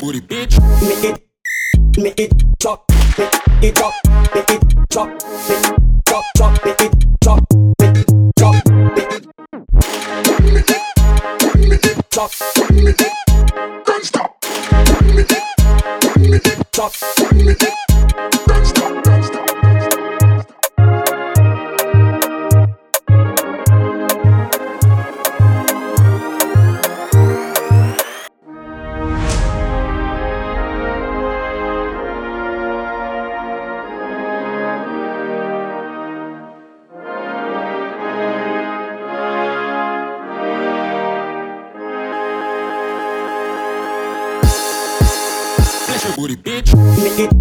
booty, bitch. Make it, make it drop, make it drop, make it drop, make it drop, drop, make it drop, make it drop, make it, it, make it drop, make it, don't stop, make it, make it drop, make it, don't Flex your booty, bitch. Make it,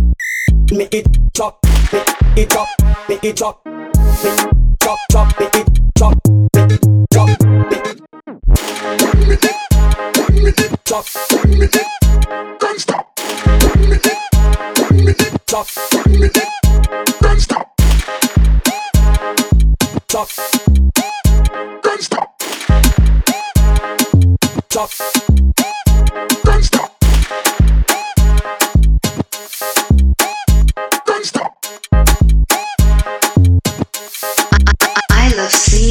make it drop, make it drop, make it drop, make it drop, drop, make it drop, make it drop, make it, make it, make it drop, make it, don't stop, make it, make it drop, make it, don't stop, drop, don't stop, drop.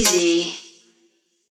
See.